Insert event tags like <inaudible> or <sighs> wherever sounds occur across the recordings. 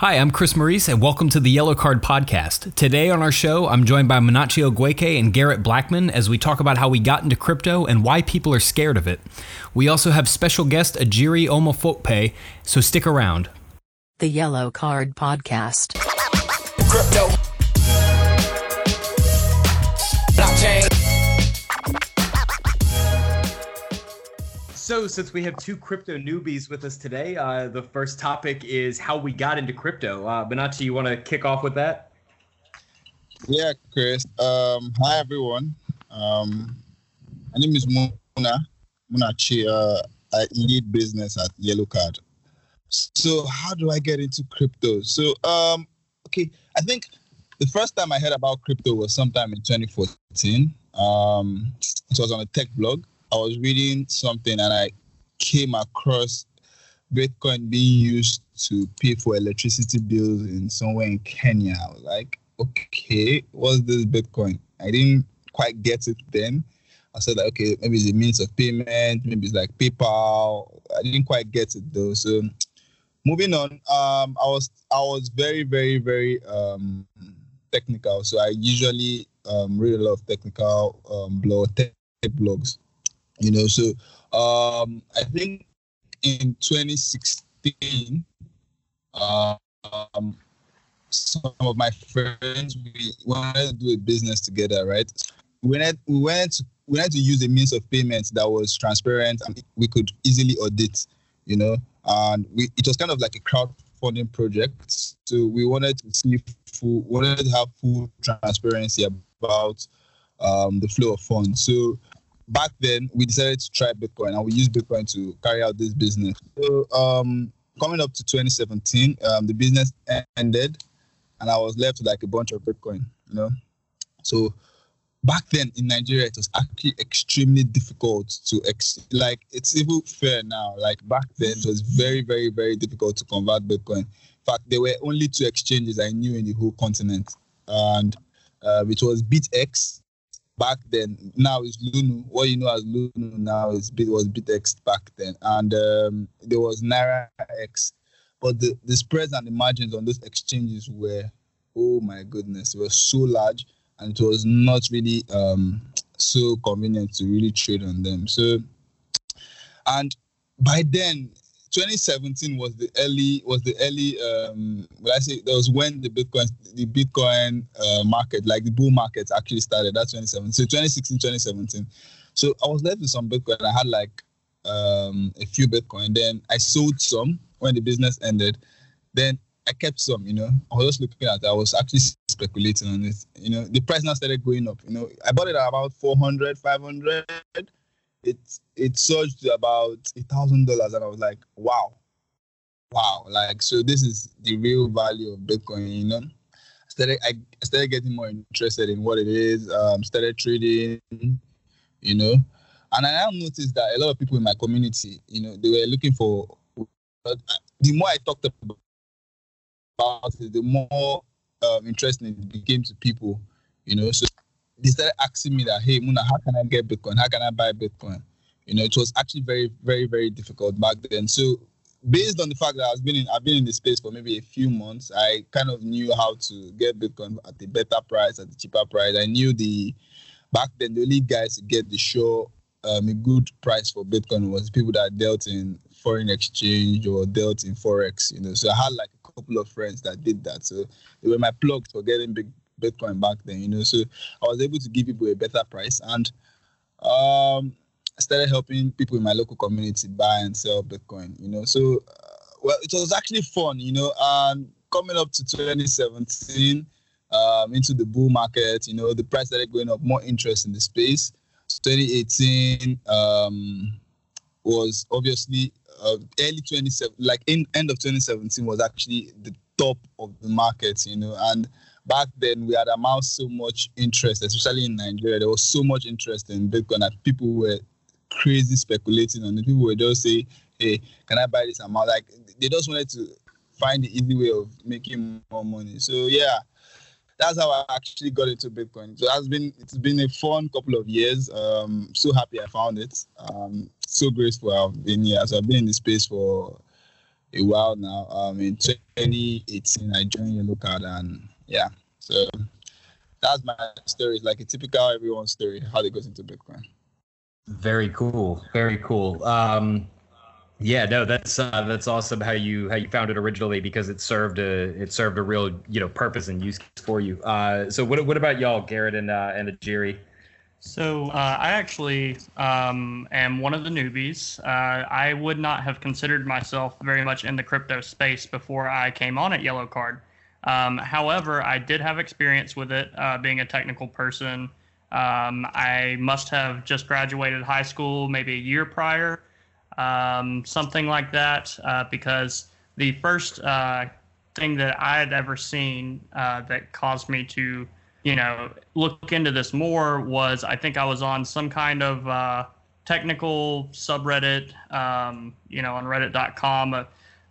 Hi, I'm Chris Maurice, and welcome to the Yellow Card Podcast. Today on our show, I'm joined by Munachi Ogueke and Garrett Blackman as we talk about how we got into crypto and why people are scared of it. We also have special guest Ajiri Omofope, so stick around. The Yellow Card Podcast. Crypto. Blockchain. So, since we have two crypto newbies with us today, uh, the first topic is how we got into crypto. Uh, Munachi, you want to kick off with that? Yeah, Chris. Um, hi, everyone. Um, my name is Muna Munachi. Uh, I lead business at Yellow Card. So, how do I get into crypto? So, um, okay, I think the first time I heard about crypto was sometime in 2014. Um, it was on a tech blog. I was reading something and I came across Bitcoin being used to pay for electricity bills in somewhere in Kenya. I was like, okay, what's this Bitcoin? I didn't quite get it then. I said okay, maybe it's a means of payment, maybe it's like PayPal. I didn't quite get it though. So moving on, um, I was I was very, very, very um, technical. So I usually um, read a lot of technical um, blog tech blogs you know so um i think in 2016 um some of my friends we wanted to do a business together right? We went we went we wanted to use a means of payment that was transparent and we could easily audit you know and we it was kind of like a crowdfunding project. So we wanted to see full wanted to have full transparency about um, the flow of funds. So back then we decided to try Bitcoin and we used Bitcoin to carry out this business. So um, coming up to 2017, um, the business ended and I was left with like a bunch of Bitcoin, you know. So back then in Nigeria, it was actually extremely difficult to ex- like it's even fair now. Like back then, it was very, very, very difficult to convert Bitcoin. In fact, there were only two exchanges I knew in the whole continent, and uh, was BitX back then. Now it's Luno. What you know as Luno now is Bit was BitX back then, and um, there was Naira X. But the, the spreads and the margins on those exchanges were, oh my goodness, it was so large, and it was not really um, so convenient to really trade on them. So, and by then 2017 was the early was the early um well I say that was when the Bitcoin the Bitcoin uh, market like the bull market actually started that's 2017 so 2016 2017 so I was left with some Bitcoin. I had like um a few Bitcoin. Then I sold some when the business ended. Then I kept some you know. I was just looking at it. I was actually speculating on it. You know the price now started going up. You know I bought it at about 400 500 it it surged to about a thousand dollars and i was like wow wow. Like so this is the real value of bitcoin you know? Started i started getting more interested in what it is um started trading you know? And i noticed that a lot of people in my community you know they were looking for the more i talked about it the more um, interesting it became to people you know? So they started asking me that, hey, Muna, how can I get Bitcoin? How can I buy Bitcoin? You know, it was actually very, very, very difficult back then. So based on the fact that I've been in I've been in the space for maybe a few months, I kind of knew how to get Bitcoin at a better price, at a cheaper price. I knew the back then the only guys to get the show um, a good price for Bitcoin was people that dealt in foreign exchange or dealt in forex. You know, so I had like a couple of friends that did that. So they were my plugs for getting big Bitcoin back then, you know. So I was able to give people a better price and um, I started helping people in my local community buy and sell Bitcoin, you know. So, uh, well, it was actually fun, you know. And coming up to 2017, um, into the bull market, you know, the price started going up, more interest in the space. 2018 um, was obviously uh, early 27, like in end of 2017 was actually the top of the market, you know, and back then we had amassed so much interest, especially in Nigeria. There was so much interest in Bitcoin that people were crazy speculating on it. People were just say, "Hey, can I buy this amount?" Like they just wanted to find the easy way of making more money. So yeah, that's how I actually got into Bitcoin. So it's been it's been a fun couple of years. Um, so happy I found it. Um, so grateful I've been here. So I've been in the space for a while now. Um, in 2018, I joined Yellow Card, and yeah, so that's my story. It's like a typical everyone's story how they goes into Bitcoin. Very cool. Very cool. Um, yeah, no, that's uh, that's awesome how you how you found it originally because it served a it served a real you know purpose and use case for you. Uh, so what what about y'all, Garrett and uh, and Ajiri? So uh, I actually um, am one of the newbies. Uh, I would not have considered myself very much in the crypto space before I came on at Yellow Card. Um, however, I did have experience with it, uh, being a technical person. Um, I must have just graduated high school maybe a year prior, um, something like that, uh, because the first uh, thing that I had ever seen uh, that caused me to, you know, look into this more was I think I was on some kind of uh, technical subreddit, um, you know, on reddit.com,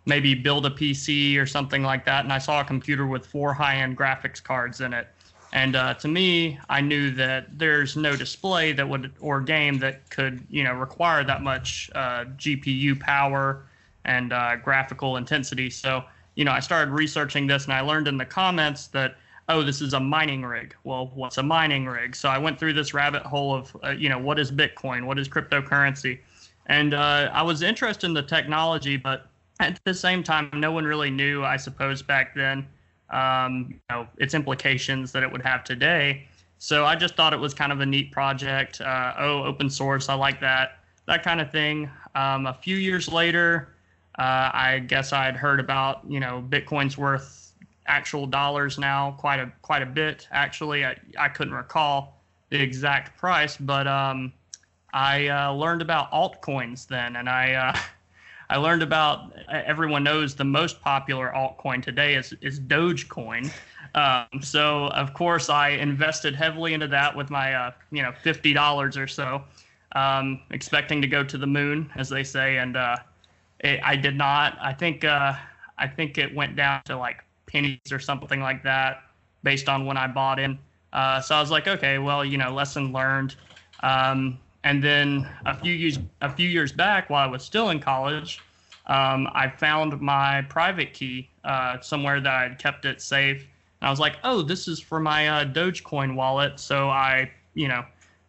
maybe build a PC or something like that, and I saw a computer with four high-end graphics cards in it. And uh, to me, I knew that there's no display that would or game that could you know require that much uh, GPU power and uh, graphical intensity. So you know, I started researching this, and I learned in the comments that oh, this is a mining rig. Well, what's a mining rig? So I went through this rabbit hole of uh, you know what is Bitcoin, what is cryptocurrency, and uh, I was interested in the technology, but at the same time, no one really knew, I suppose, back then um, you know, its implications that it would have today. So I just thought it was kind of a neat project. Uh, oh, open source, I like that, that kind of thing. Um, a few years later, uh, I guess I had heard about you know Bitcoin's worth actual dollars now, quite a quite a bit actually. I, I couldn't recall the exact price, but um, I uh, learned about altcoins then, and I uh, <laughs> I learned about everyone knows the most popular altcoin today is is Dogecoin. Um, so of course I invested heavily into that with my uh, you know fifty dollars or so, um, expecting to go to the moon as they say, and uh, it, I did not. I think uh, I think it went down to like pennies or something like that based on when I bought in. Uh, so I was like, okay, well you know lesson learned. Um, and then a few years a few years back, while I was still in college, um, I found my private key uh, somewhere that I'd kept it safe. And I was like, oh, this is for my uh, Dogecoin wallet. So I, you know,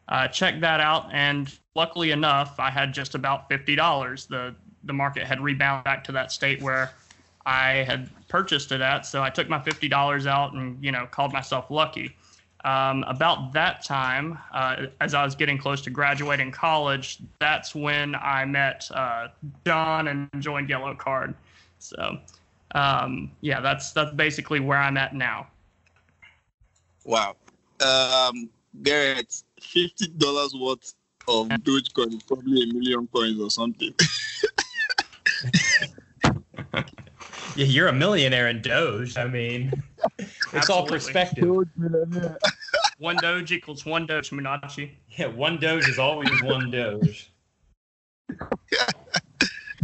uh, checked that out, and luckily enough, I had just about fifty dollars. the The market had rebounded back to that state where I had purchased it at. So I took my fifty dollars out and you know called myself lucky um, about that time, uh, as I was getting close to graduating college, that's when I met uh, John and joined Yellow Card. So, um, yeah, that's that's basically where I'm at now. Wow, um, Garrett, fifty dollars worth of Dogecoin probably a million coins or something. <laughs> yeah, you're a millionaire in Doge. I mean, it's all perspective. <laughs> one Doge equals one Doge, Munachi. Yeah, one Doge is always one Doge.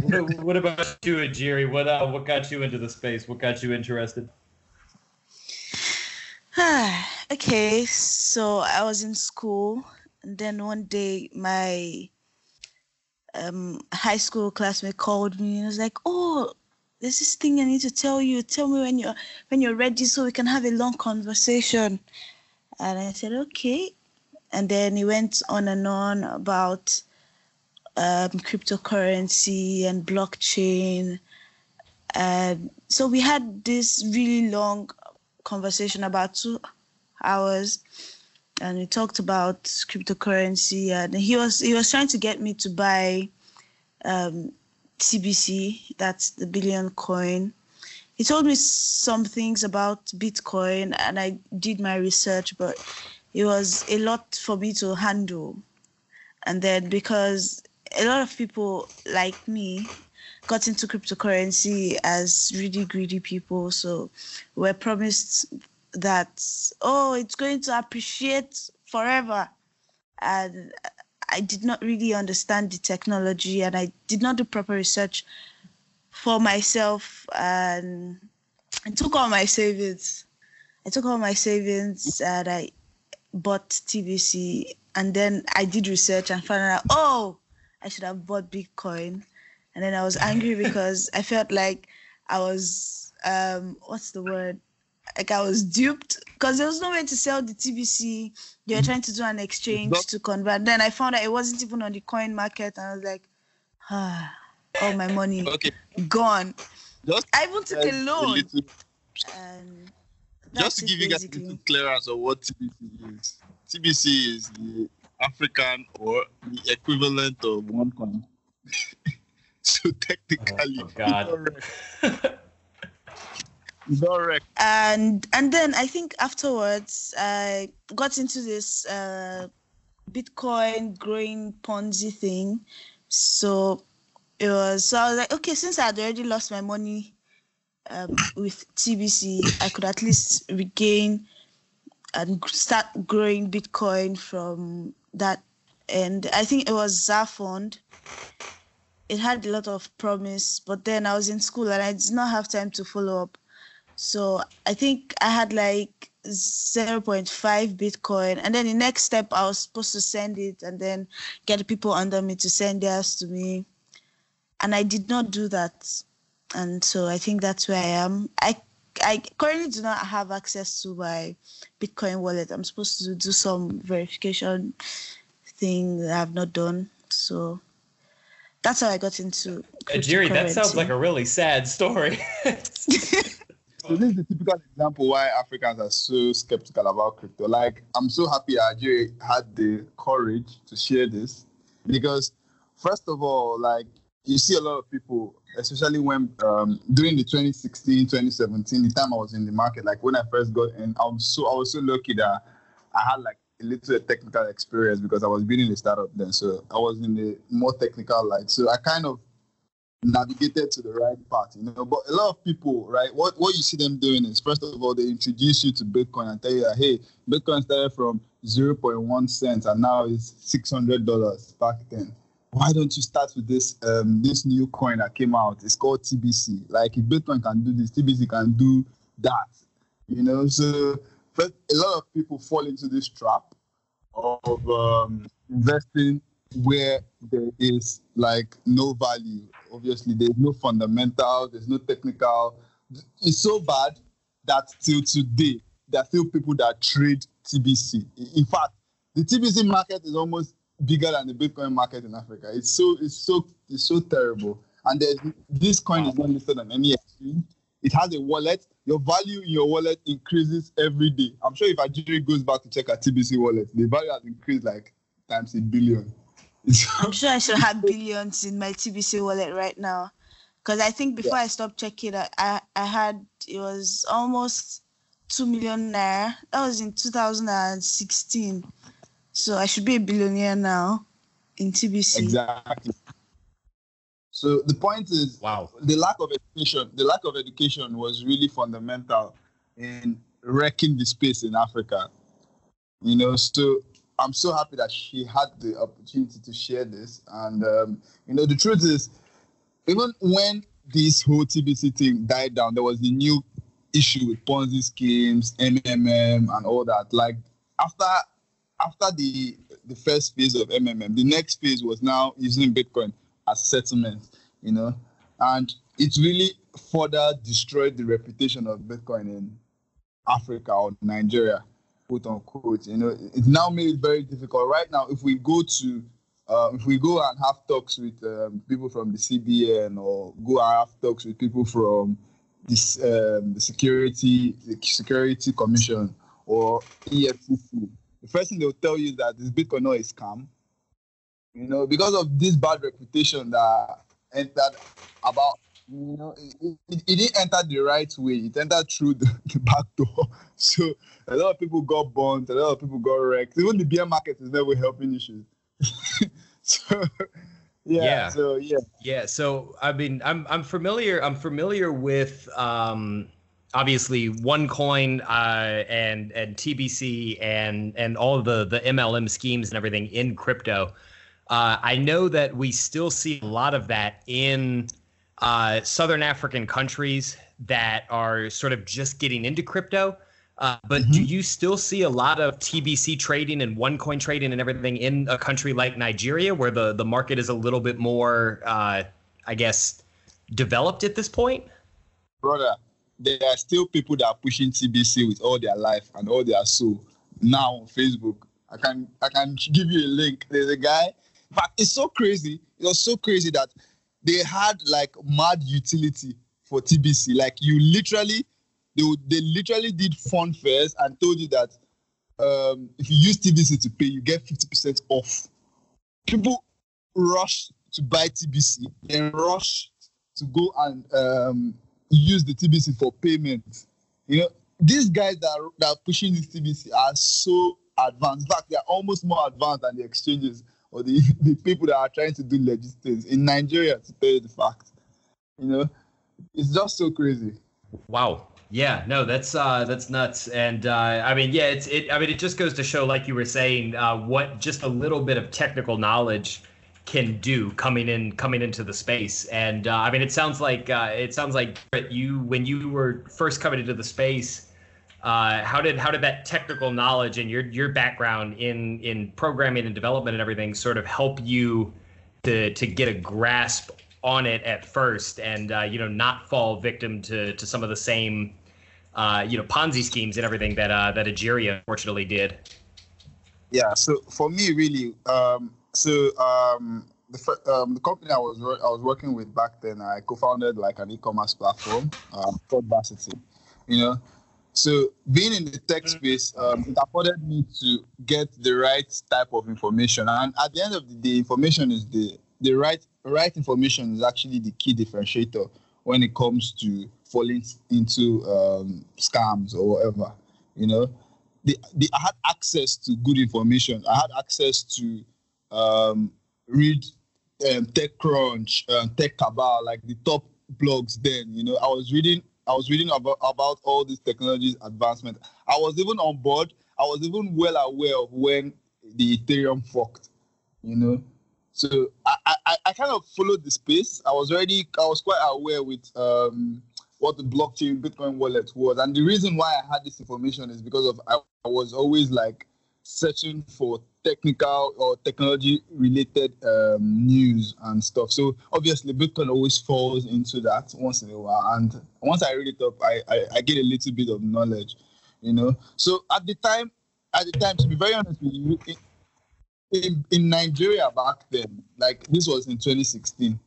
what, what, about you, Jerry? What uh, what got you into the space? What got you interested? <sighs> okay, so I was in school, and then one day my um, high school classmate called me and was like, "Oh, there's this thing I need to tell you. Tell me when you're when you're ready so we can have a long conversation. And I said, okay. And then he went on and on about um, cryptocurrency and blockchain. And so we had this really long conversation about two hours and we talked about cryptocurrency and he was he was trying to get me to buy um, TBC, that's the billion coin. He told me some things about Bitcoin, and I did my research, but it was a lot for me to handle. And then because a lot of people like me got into cryptocurrency as really greedy people, so we're promised that oh, it's going to appreciate forever, and I did not really understand the technology and I did not do proper research for myself and I took all my savings. I took all my savings and I bought TBC and then I did research and found out, oh, I should have bought Bitcoin. and then I was angry <laughs> because I felt like I was um what's the word like I was duped because there was no way to sell the TBC. They were trying to do an exchange not- to convert. Then I found out it wasn't even on the coin market, and I was like, ah, <sighs> all my money <laughs> Okay, gone. just I even took a loan. little- And just to that's it give you guys a little clearance of what TBC is. TBC is the African or the equivalent of OneCoin. <laughs> so technically, Oh, God. <laughs> wrecked. and and then I think afterwards I got into this uh, Bitcoin growing Ponzi thing. So it was so I was like, okay, since I had already lost my money um, with TBC, I could at least regain and start growing Bitcoin from that. And I think it was Zafond. It had a lot of promise, but then I was in school and I did not have time to follow up. So I think I had like 0.5 Bitcoin. And then the next step, I was supposed to send it and then get people under me to send theirs to me. And I did not do that. And so I think that's where I am. I I currently do not have access to my Bitcoin wallet. I'm supposed to do some verification thing that I've not done. So that's how I got into Jerry, that sounds like a really sad story. <laughs> <laughs> So this is the typical example why Africans are so skeptical about crypto. Like, I'm so happy Jerry had the courage to share this because, first of all, like you see a lot of people, especially when um, during the 2016, 2017, the time I was in the market, like when I first got in, I was so I was so lucky that I had like a little technical experience because I was building a startup then. So I was in the more technical light. So I kind of navigated to the right path, you know. But a lot of people, right, what, what you see them doing is first of all, they introduce you to Bitcoin and tell you that hey, Bitcoin started from 0.1 cents and now it's six hundred dollars back then. Why don't you start with this um this new coin that came out? It's called TBC. Like if Bitcoin can do this, TBC can do that. You know, so but a lot of people fall into this trap of um, investing where there is like no value. Obviously, there's no fundamental, there's no technical. It's so bad that till today, there are still people that trade TBC. In fact, the TBC market is almost bigger than the Bitcoin market in Africa. It's so it's so it's so terrible. And this coin is not listed on any exchange. It has a wallet. Your value in your wallet increases every day. I'm sure if Ajiri goes back to check a TBC wallet, the value has increased like times a billion. It's I'm sure I should have billions in my TBC wallet right now. Because I think before I stopped checking, I, I, I had, it was almost 2 million naira. That was in 2016. So I should be a billionaire now in TBC. exactly. So the point is, wow. the lack of education, the lack of education was really fundamental in wrecking the space in Africa. You know, so I'm so happy that she had the opportunity to share this. And um, you know, the truth is, even when this whole TBC thing died down, there was the new issue with Ponzi schemes, MMM, and all that. Like after after the the first phase of MMM, the next phase was now using Bitcoin as settlement. You know, and it really further destroyed the reputation of Bitcoin in Africa or Nigeria, quote unquote. You know, it now made it very difficult. Right now, if we go to uh, if we go and have talks with um, people from the CBN or go and have talks with people from this um, the security the security commission or EFCC, the first thing they'll tell you is that this Bitcoin a scam. You know, because of this bad reputation that entered about you know, it, it, it didn't enter the right way. It entered through the, <laughs> the back door. <laughs> So a lot of people got burnt, a lot of people got wrecked. Even the bear market is never helping issues. <laughs> so yeah, Yeah. so yeah. Yeah, so I mean, I'm I'm familiar. I'm familiar with um, obviously OneCoin uh, and and TBC and and all the the MLM schemes and everything in crypto. Uh, I know that we still see a lot of that in uh, Southern African countries that are sort of just getting into crypto. Uh, but do you still see a lot of TBC trading and OneCoin trading and everything in a country like Nigeria, where the, the market is a little bit more, uh, I guess, developed at this point? brother, there are still people that are pushing TBC with all their life and all their soul now on Facebook. I can I can give you a link. There's a guy, but it's so crazy. It was so crazy that they had like mad utility for TBC. Like you literally, they they literally did fun fairs and told you that um, if you use TBC to pay, you get fifty percent off. People rush to buy TBC, then rush to go and um, use the TBC for payment. You know, these guys that are, that are pushing this TBC are so advanced. In fact, they are almost more advanced than the exchanges or the, <laughs> the people that are trying to do legit things in Nigeria, to tell you the fact. You know, it's just so crazy. Wow. Yeah, no, that's uh, that's nuts, and uh, I mean, yeah, it's it. I mean, it just goes to show, like you were saying, uh, what just a little bit of technical knowledge can do coming in coming into the space. And uh, I mean, it sounds like uh, it sounds like you when you were first coming into the space. Uh, how did how did that technical knowledge and your your background in in programming and development and everything sort of help you to to get a grasp on it at first and uh, you know not fall victim to to some of the same uh, you know Ponzi schemes and everything that uh, that Ajiri unfortunately did. Yeah. So for me, really, um, so um, the um, the company I was I was working with back then, I co-founded like an e-commerce platform um, called Varsity. You know, so being in the tech space, um, it afforded me to get the right type of information, and at the end of the day, information is the the right right information is actually the key differentiator when it comes to falling into um, scams or whatever. You know, the, the, I had access to good information. I had access to um, read um, TechCrunch, um, Tech Cabal, like the top blogs. Then, you know, I was reading. I was reading about about all these technologies advancement. I was even on board. I was even well aware of when the Ethereum forked. You know, so I, I, I kind of followed the space. I was already I was quite aware with um, what the blockchain Bitcoin wallet was, and the reason why I had this information is because of I, I was always like searching for technical or technology related um, news and stuff. So obviously Bitcoin always falls into that once in a while, and once I read it up, I, I, I get a little bit of knowledge, you know. So at the time, at the time, to be very honest with you, in, in Nigeria back then, like this was in 2016,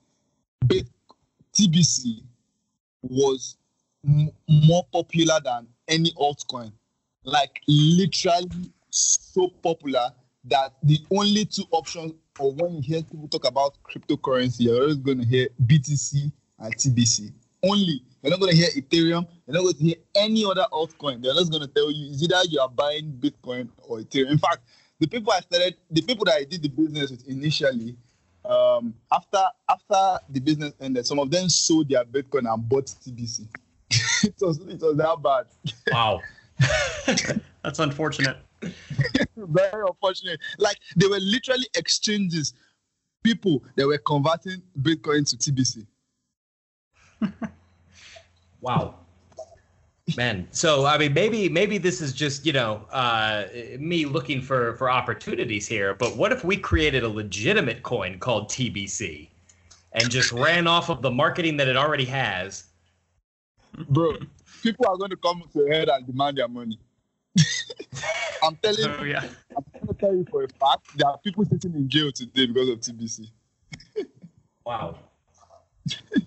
Bit TBC was m- more popular than any altcoin. Like literally so popular that the only two options or when you hear people talk about cryptocurrency, you're always going to hear BTC and TBC. Only. You're not going to hear Ethereum. You're not going to hear any other altcoin. They're just going to tell you is either you are buying Bitcoin or Ethereum. In fact, the people I started, the people that I did the business with initially, um, after after the business ended, some of them sold their Bitcoin and bought TBC. <laughs> it was it was that bad. Wow. <laughs> That's unfortunate. Very unfortunate. Like they were literally exchanges, people that were converting Bitcoin to TBC. <laughs> Wow. Man, so I mean, maybe maybe this is just you know uh, me looking for for opportunities here. But what if we created a legitimate coin called TBC, and just <laughs> ran off of the marketing that it already has? Bro, people are going to come to your head and demand their money. <laughs> I'm telling Oh you, yeah. I'm going to tell you for a fact there are people sitting in jail today because of TBC. <laughs> Wow. <laughs>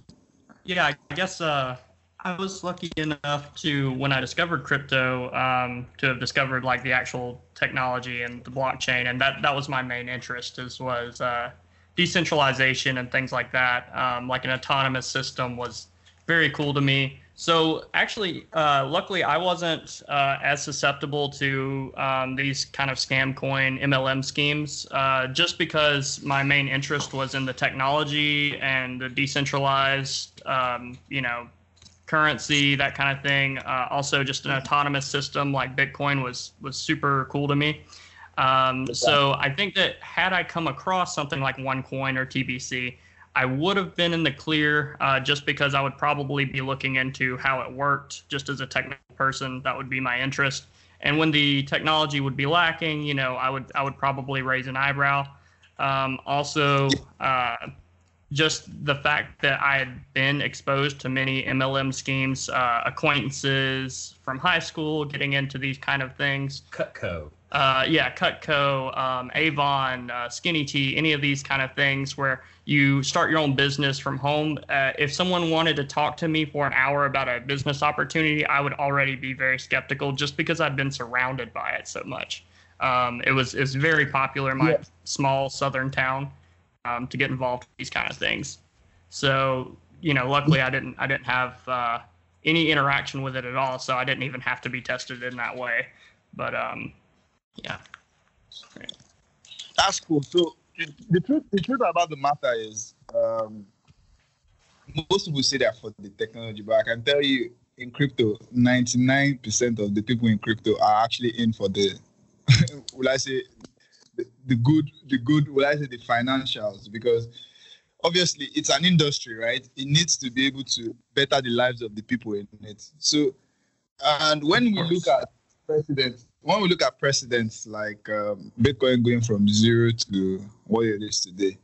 Yeah, I guess uh, I was lucky enough to, when I discovered crypto, um, to have discovered like the actual technology and the blockchain, and that that was my main interest. As was uh, decentralization and things like that. Um, like an autonomous system was very cool to me. So actually, uh, luckily, I wasn't uh, as susceptible to um, these kind of scam coin MLM schemes, uh, just because my main interest was in the technology and the decentralized, um, you know, currency, that kind of thing. Uh, also, just an autonomous system like Bitcoin was was super cool to me. Um, so I think that had I come across something like OneCoin or TBC, I would have been in the clear uh, just because I would probably be looking into how it worked just as a technical person. That would be my interest. And when the technology would be lacking, you know, I would I would probably raise an eyebrow. Um, also, uh, just the fact that I had been exposed to many MLM schemes, uh, acquaintances from high school, getting into these kind of things. Cutco. Uh, yeah, Cutco, um, Avon, uh, Skinny Tea, any of these kind of things where you start your own business from home. Uh, if someone wanted to talk to me for an hour about a business opportunity, I would already be very skeptical just because I've been surrounded by it so much. Um, it was it was very popular in my Yeah. small southern town um, to get involved with these kind of things. So you know, luckily I didn't I didn't have uh, any interaction with it at all, so I didn't even have to be tested in that way. But um, yeah, That's cool. So the, truth, the truth about the matter is, um, most people say that for the technology, but I can tell you, in crypto, ninety-nine percent of the people in crypto are actually in for the, <laughs> will I say, the, the good, the good, will I say, the financials? Because obviously it's an industry, right? It needs to be able to better the lives of the people in it. So, and when we look at precedents, when we look at precedents like um, Bitcoin going from zero to what it is today,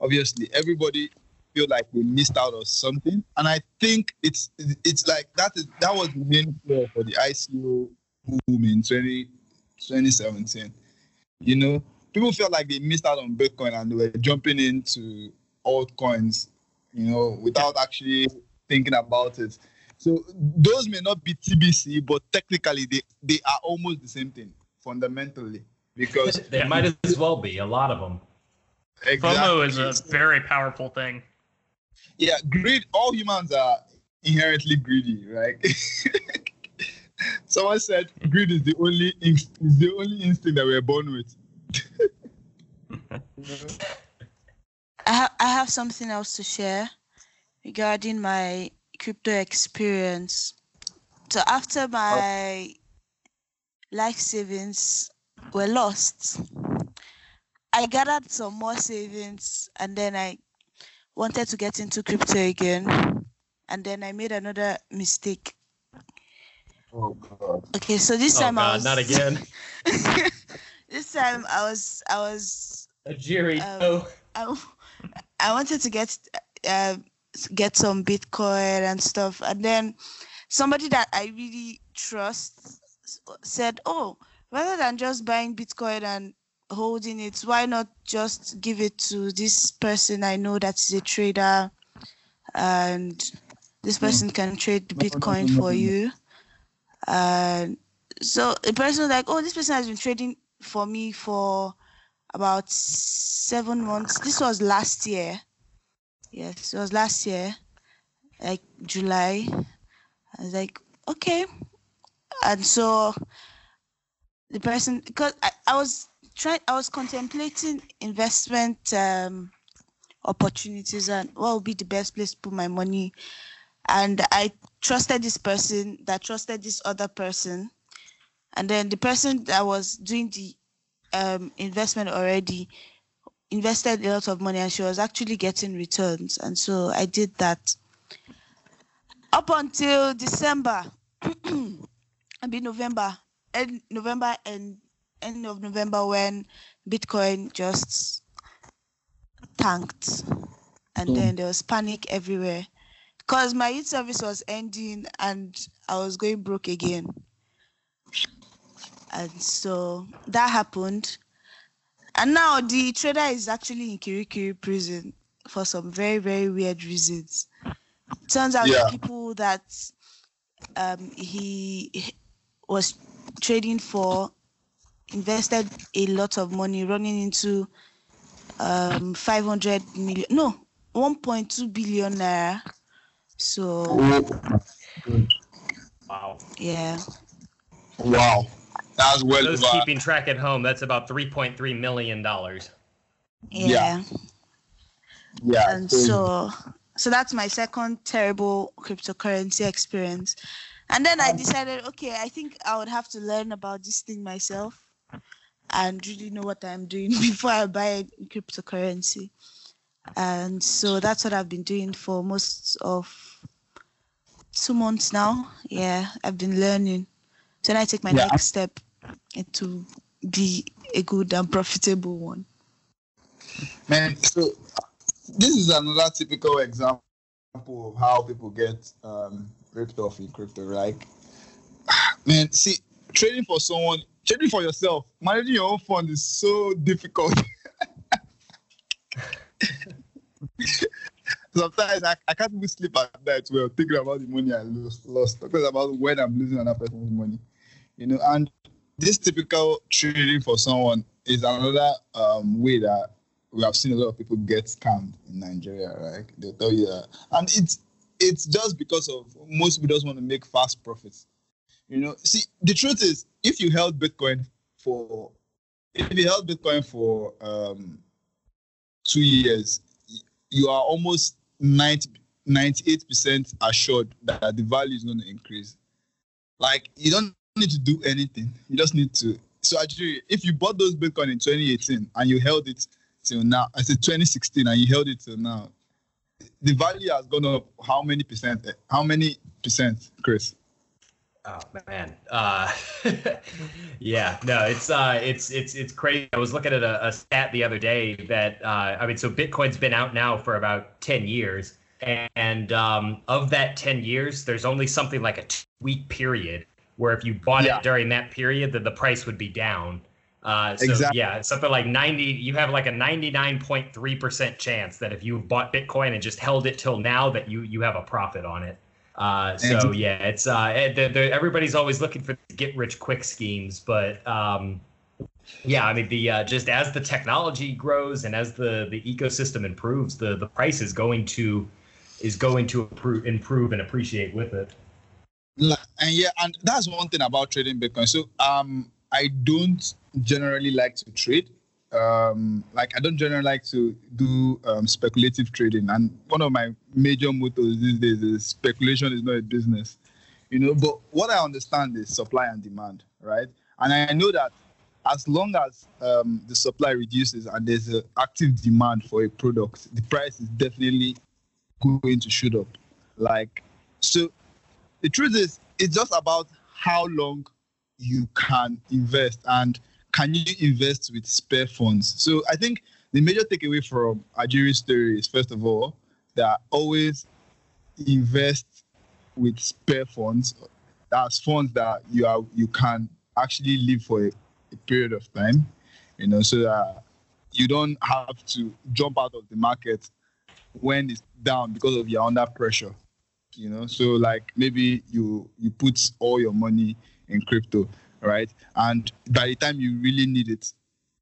obviously everybody feel like we missed out on something, and I think it's it's like that is that was the main flaw for the ICO boom in 20, 2017. You know, people felt like they missed out on Bitcoin and they were jumping into altcoins, you know, without actually thinking about it. So those may not be TBC, but technically they, they are almost the same thing fundamentally because <laughs> They might as well be. A lot of them. FOMO is a very powerful thing. yeah greed. All humans are inherently greedy, right? <laughs> Someone said greed is the only is the only instinct that we're born with. <laughs> I, ha- I have something else to share regarding my crypto experience. So after my life savings were lost, I gathered some more savings and then I wanted to get into crypto again. And then I made another mistake. Oh god. Okay, so this Oh time I was not again. <laughs> this time I was I was Ajiri, Um, oh. I, I wanted to get uh, get some Bitcoin and stuff, and then somebody that I really trust said, "Oh, rather than just buying Bitcoin and holding it, why not just give it to this person I know that's a trader, and this person can trade the No, no, Bitcoin for you." And so the person was like, "Oh, this person has been trading for me for." about seven months. This was last year. Yes, it was last year, like July. I was like, okay. And so the person, because I, I was trying, I was contemplating investment um, opportunities and what would be the best place to put my money. And I trusted this person that trusted this other person. And then the person that was doing the um, investment already invested a lot of money and she was actually getting returns. And so i did that. Up until december <clears throat> i mean november end november and end of november when bitcoin just tanked. And then there was panic everywhere. Because my youth service was ending and i was going broke again. And so that happened and now the trader is actually in kirikiri prison for some very very weird reasons turns out Yeah. the people that um, he was trading for invested a lot of money running into um 500 million no 1.2 billion naira so Wow. yeah Wow. That's well Those over. keeping track at home, that's about $3.3 million. yeah, Yeah. and crazy. so so that's my second terrible cryptocurrency experience and then i um, decided okay i think i would have to learn about this thing myself and really know what i'm doing <laughs> before i buy cryptocurrency and so that's what i've been doing for most of two months now yeah i've been learning so then i take my Yeah. next step to be a good and profitable one man so this is another typical example of how people get um, ripped off in crypto. Like, <sighs> man, see, trading for someone, trading for yourself, managing your own fund is so difficult. <laughs> Sometimes I, I can't even sleep at night well thinking about the money I lost, lost, talking about when I'm losing another person's money. You know, and this typical trading for someone is another um, way that we have seen a lot of people get scammed in Nigeria, right? They'll tell you that. And it's it's just because of most people just want to make fast profits. You know, see, the truth is, if you held Bitcoin for if you held Bitcoin for um, two years, you are almost 90, 98% assured that the value is going to increase. Like, you don't need to do anything. You just need to. So, actually, if you bought those Bitcoin in 2018 and you held it till now, I said 2016 and you held it till now, the value has gone up how many percent? How many percent, Chris? Oh man, uh, <laughs> yeah, no, it's uh, it's it's it's crazy. I was looking at a, a stat the other day that uh, I mean, so Bitcoin's been out now for about ten years, and um, of that ten years, there's only something like a two-week period where if you bought Yeah. it during that period, then the price would be down. Uh, so Exactly. yeah, something like ninety. You have like a ninety-nine point three percent chance that if you bought Bitcoin and just held it till now, that you you have a profit on it. Uh, so yeah, it's uh, eh, the, the, everybody's always looking for get rich quick schemes, but um, yeah, I mean the uh, just as the technology grows and as the the ecosystem improves, the the price is going to is going to improve, improve and appreciate with it. And yeah, and that's one thing about trading Bitcoin. So um, I don't generally like to trade. Um, like I don't generally like to do um, speculative trading. And one of my major mottos these days is speculation is not a business. You know, but what I understand is supply and demand, right? And I know that as long as um, the supply reduces and there's an active demand for a product, the price is definitely going to shoot up. Like, so the truth is it's just about how long you can invest and can you invest with spare funds. So i think the major takeaway from ajiri's story is first of all that always invest with spare funds that's funds that you are you can actually live for a, a period of time you know so that you don't have to jump out of the market when it's down because of you're under pressure you know? So like maybe you you put all your money in crypto right? And by the time you really need it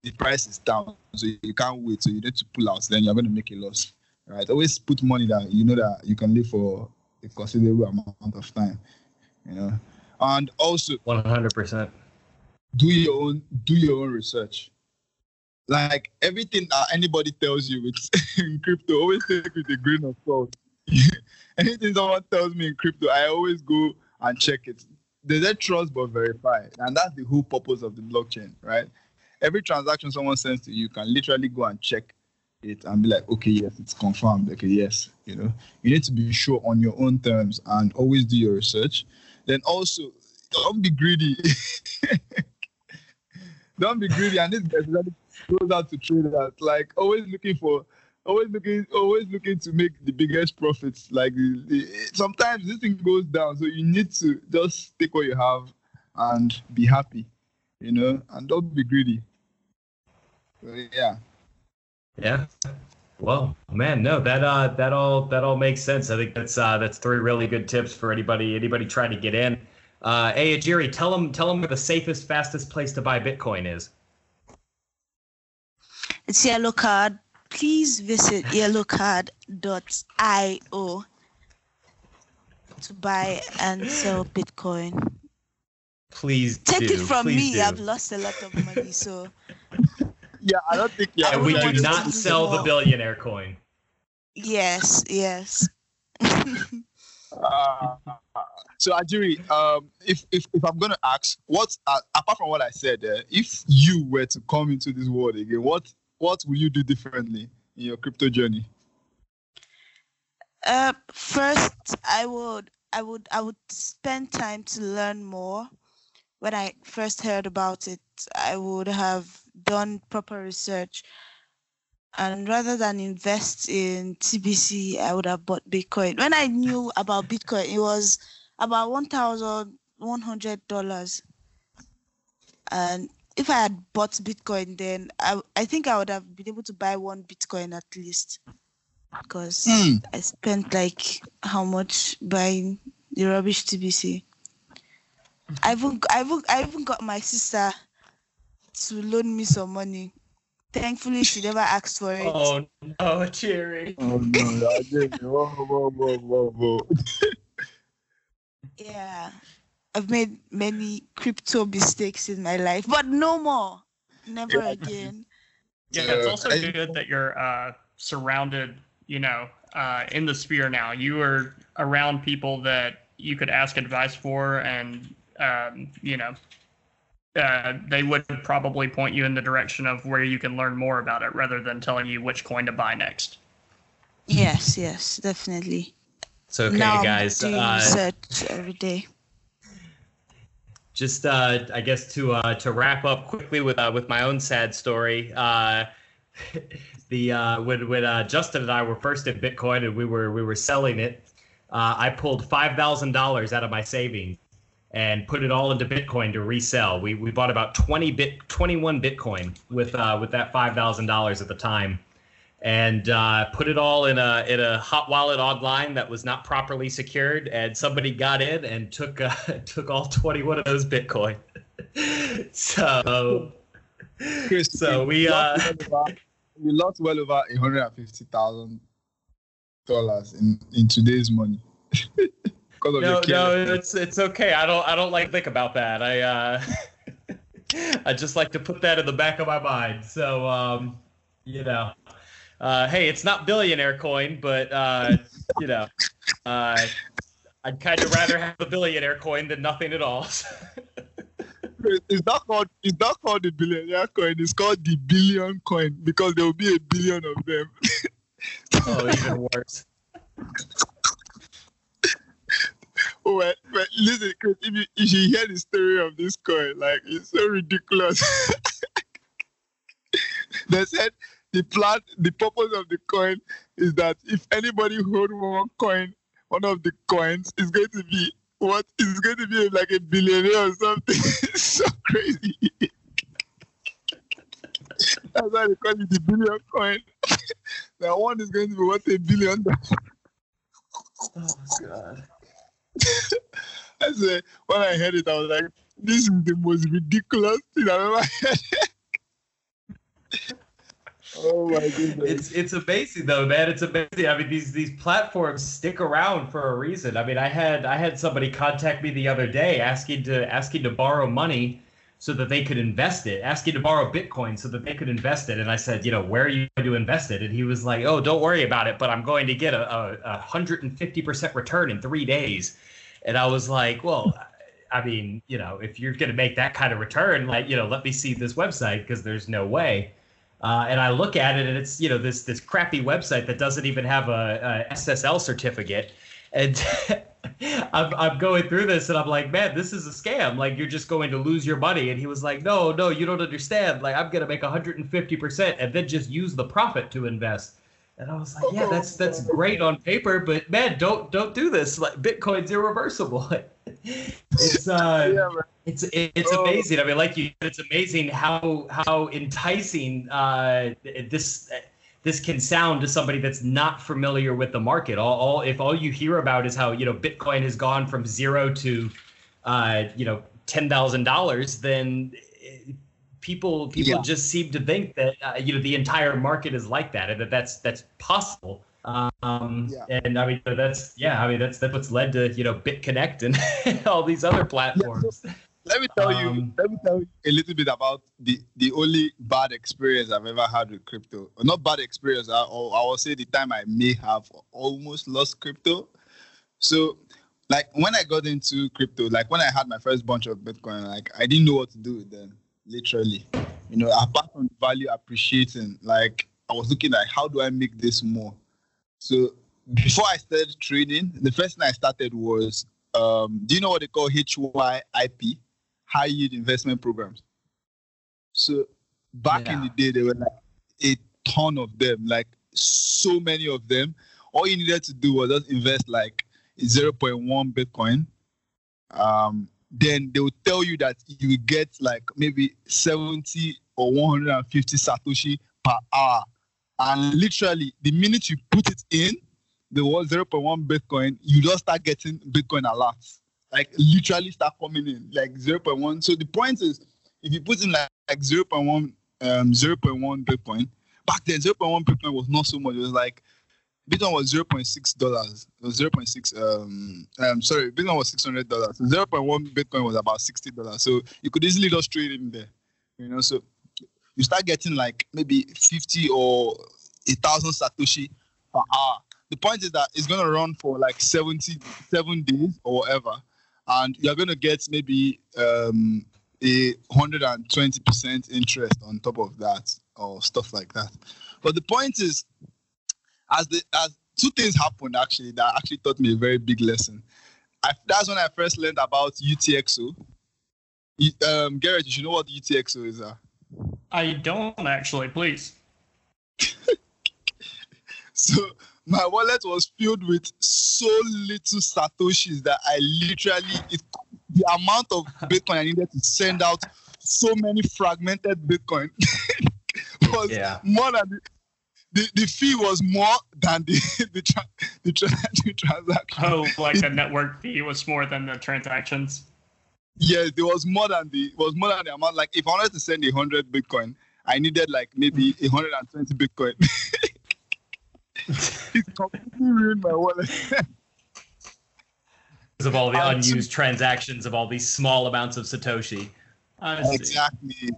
the price is down. So you can't wait. So you need to pull out. Then you're going to make a loss right? Always put money that you know that you can live for a considerable amount of time you know? And also One hundred percent. do your own do your own research. Like everything that anybody tells you with <laughs> in crypto always take with a grain of salt <laughs> anything someone tells me in crypto i always go and check it. They say trust but verify and that's the whole purpose of the blockchain right? Every transaction someone sends to you can literally go and check it and be like okay yes it's confirmed. Okay yes you know. You need to be sure on your own terms and always do your research. Then also don't be greedy. <laughs> Don't be greedy. And this goes out to traders like always looking for always looking always looking to make the biggest profits like the, the, sometimes this thing goes down so you need to just take what you have and be happy you know and don't be greedy so, yeah Yeah. Well, man, no, that uh, that all that all makes sense. I think that's uh, that's three really good tips for anybody anybody trying to get in. Uh, hey, Ajiri, tell them tell them where the safest, fastest place to buy Bitcoin is. It's Yellow Card. Please visit yellowcard.io to buy and sell Bitcoin. Please Take do. it from please me. do. I've lost a lot of money, so <laughs> yeah i don't think yeah I we wouldn't do want to not sell the billionaire coin. yes, yes. Uh, so Ajiri, um, if, if if I'm gonna ask, what uh, apart from what I said, uh, if you were to come into this world again, what what will you do differently in your crypto journey? Uh, first, I would, I would, I would spend time to learn more. When I first heard about it, I would have done proper research And rather than invest in TBC, I would have bought Bitcoin. When I knew about Bitcoin, it was about one thousand one hundred dollars. And if I had bought Bitcoin, then I I think I would have been able to buy one Bitcoin at least. Because Hmm. I spent like how much buying the rubbish TBC. I even I even I even got my sister to loan me some money. Thankfully, she never asked for it. Oh no, Cherry. Oh no, I didn't. Whoa, whoa, whoa, whoa, whoa. Yeah, I've made many crypto mistakes in my life, but no more. Never Yeah. again. Yeah, it's also I- good that you're uh, surrounded, you know, uh, in the sphere now. You are around people that you could ask advice for, and um, you know, uh, they would probably point you in the direction of where you can learn more about it, rather than telling you which coin to buy next. Yes, yes, definitely. So okay, now guys. I'm doing Uh, research every day. Just uh, I guess to uh, to wrap up quickly with uh, with my own sad story. Uh, <laughs> the uh, when when uh, Justin and I were first in Bitcoin and we were we were selling it, I pulled five thousand dollars out of my savings and put it all into Bitcoin to resell. We we bought about twenty bit twenty one Bitcoin with with that five thousand dollars at the time. And uh, put it all in a in a hot wallet online that was not properly secured, and somebody got in and took uh, <laughs> took all twenty one of those Bitcoin. <laughs> so Chris, So we, lost uh, well over- you lost well over one hundred and fifty thousand dollars in in today's money <laughs> no, no, it's it's okay. I don't I don't like to think about that. I uh, I just like to put that in the back of my mind. So um, you know, uh, hey, it's not billionaire coin, but uh, <laughs> you know, uh, I'd kind of rather have a billionaire coin than nothing at all. <laughs> It's not called it's not called the billionaire coin. It's called the billion coin because there will be a billion of them. <laughs> oh, even worse. Well, but listen, Chris, if you if you hear the story of this coin, like it's so ridiculous. they said the plan, the purpose of the coin is that if anybody hold one coin, one of the coins is going to be what is going to be like a billionaire or something. <laughs> so crazy. That's why they call it the billion coin. <laughs> that one is going to be worth a billion dollars. Oh <laughs> God. I said, when I heard it, I was like, this is the most ridiculous thing I've ever heard. Oh my goodness. It's it's amazing though, man. It's amazing. I mean, these these platforms stick around for a reason. I mean, I had I had somebody contact me the other day asking to asking to borrow money so that they could invest it, asking to borrow Bitcoin so that they could invest it. And I said, you know, where are you going to invest it? And he was like, oh, don't worry about it, but I'm going to get a, a, a 150% return in three days. And I was like, well, I mean, you know, if you're going to make that kind of return, like, you know, let me see this website because there's no way. Uh, and I look at it, and it's you know this this crappy website that doesn't even have a, a SSL certificate, and <laughs> I'm I'm going through this, and I'm like, man, this is a scam. Like you're just going to lose your money. And he was like, no, no, you don't understand. Like I'm gonna make 150 percent, and then just use the profit to invest. And I was like, yeah, that's that's great on paper, but man, don't don't do this. Like Bitcoin's irreversible. <laughs> it's <laughs> uh yeah, it's it's Oh. amazing. I mean, like you, said, it's amazing how how enticing uh, this this can sound to somebody that's not familiar with the market. All, all if all you hear about is how you know Bitcoin has gone from zero to uh, you know ten thousand dollars, then eh, people people Yeah. just seem to think that uh, you know the entire market is like that and that that's that's possible. Um, Yeah. and I mean that's yeah, I mean that's that's what's led to you know BitConnect and <laughs> all these other platforms. Let me tell you. Um, Let me tell you a little bit about the the only bad experience I've ever had with crypto. Not bad experience. I, or I will say the time I may have almost lost crypto. So, like when I got into crypto, like when I had my first bunch of Bitcoin, like I didn't know what to do with them. Literally, you know, apart from value appreciating, like I was looking like how do I make this more. So before I started trading, the first thing I started was, um, do you know what they call HYIP? high yield investment programs. So back in the day, there were like a ton of them, like so many of them. All you needed to do was just invest like 0.1 Bitcoin. Um, then they will tell you that you get like maybe 70 or 150 Satoshi per hour. And literally, the minute you put it in, the word 0.1 Bitcoin, you just start getting Bitcoin alerts. Like literally start coming in, like 0.1. So the point is, if you put in like, like 0.1 um 0.1 Bitcoin, back then 0.1 Bitcoin was not so much. It was like Bitcoin was 0.6 dollars. It was 0.6 um um sorry, Bitcoin was 600 dollars. So 0.1 Bitcoin was about 60 dollars. So you could easily just trade in there. You know, so you start getting like maybe 50 or a thousand satoshi per hour. The point is that it's gonna run for like 77 days or whatever, and you're gonna get maybe um a 120 percent interest on top of that or stuff like that. But the point is, as the as two things happened actually that actually taught me a very big lesson. I, that's when I first learned about UTXO. Um, Garrett, you should know what UTXO is. Uh. I don't actually. Please. <laughs> So my wallet was filled with so little satoshis that I literally it, the amount of <laughs> Bitcoin I needed to send out so many fragmented Bitcoin <laughs> was Yeah. more than the, the, the fee was more than the the, tra- the, tra- the transaction. Oh, like the network fee was more than the transactions. Yes, there was more than the it was more than the amount. Like if I wanted to send a hundred Bitcoin, I needed like maybe a hundred and twenty Bitcoin. <laughs> it completely ruined my wallet. Because <laughs> of all the Uh, unused transactions of all these small amounts of Satoshi. Exactly.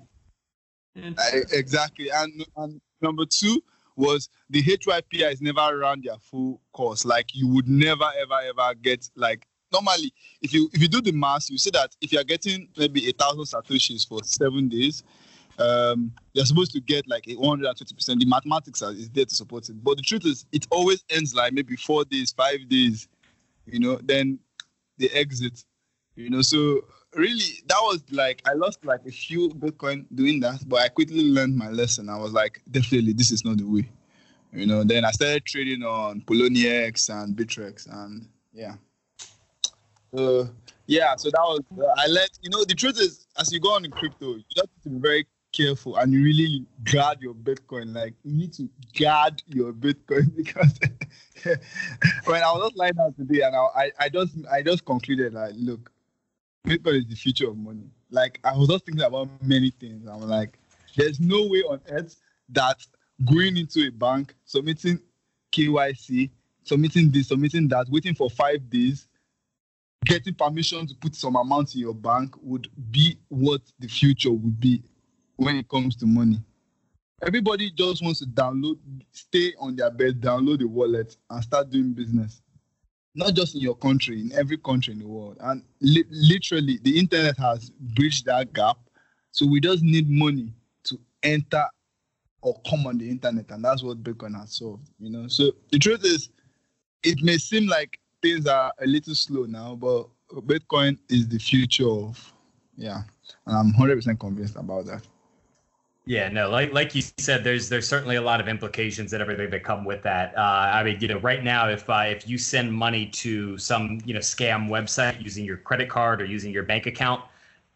I- exactly. And, and number two was the HYPI is never around their full course. Like you would never ever ever get like normally if you if you do the math, you see that if you're getting maybe a thousand satoshis for seven days, um, you're supposed to get like a 120 percent. The mathematics are, is there to support it. But the truth is, it always ends like maybe four days, five days. You know, then they exit. You know, so really that was like I lost like a few Bitcoin doing that, but I quickly learned my lesson. I was like, definitely this is not the way. You know, then I started trading on Poloniex and Bittrex, and yeah. So yeah, so that was uh, I let you know the truth is as you go on in crypto, you have to be very careful and you really guard your Bitcoin. Like you need to guard your Bitcoin <laughs> because <laughs> when I was just lying down today and I, I just I just concluded like look, Bitcoin is the future of money. Like I was just thinking about many things. I'm like, there's no way on earth that going into a bank, submitting KYC, submitting this, submitting that, waiting for five days, getting permission to put some amount in your bank would be what the future would be when it comes to money. Everybody just wants to download, stay on their bed, download the wallet, and start doing business. Not just in your country, in every country in the world. And li- literally, the internet has bridged that gap. So we just need money to enter or come on the internet, and that's what Bitcoin has solved. You know. So the truth is, it may seem like things are a little slow now, but Bitcoin is the future of, yeah, and I'm 100% convinced about that. Yeah, no, like like you said, there's there's certainly a lot of implications and everything that come with that. Uh, I mean, you know, right now, if uh, if you send money to some you know scam website using your credit card or using your bank account,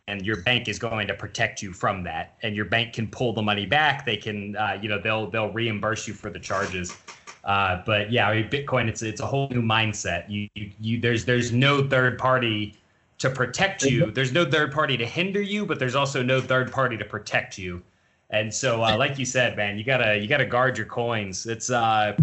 and your bank is going to protect you from that, and your bank can pull the money back, they can uh, you know they'll they'll reimburse you for the charges. Uh, but yeah, I mean, Bitcoin, it's it's a whole new mindset. You, you you there's there's no third party to protect you. There's no third party to hinder you, but there's also no third party to protect you. And so, uh, like you said, man, you gotta you gotta guard your coins. It's uh,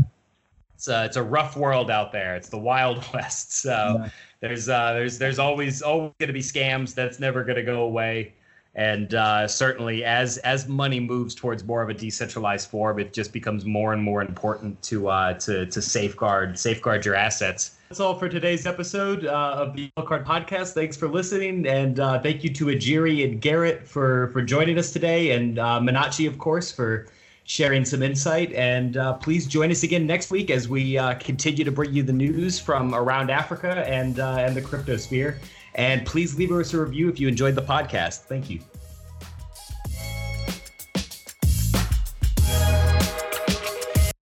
it's a it's a rough world out there. It's the wild <laughs> west. So there's uh, there's there's always always gonna be scams. That's never gonna go away. And uh, certainly, as as money moves towards more of a decentralized form, it just becomes more and more important to uh, to to safeguard safeguard your assets. That's all for today's episode uh, of the Yellow Card Podcast. Thanks for listening, and uh, thank you to Ajiri and Garrett for for joining us today, and uh, Munachi, of course, for sharing some insight. And uh, please join us again next week as we continue to bring you the news from around Africa and and the crypto sphere. And please leave us a review if you enjoyed the podcast. Thank you.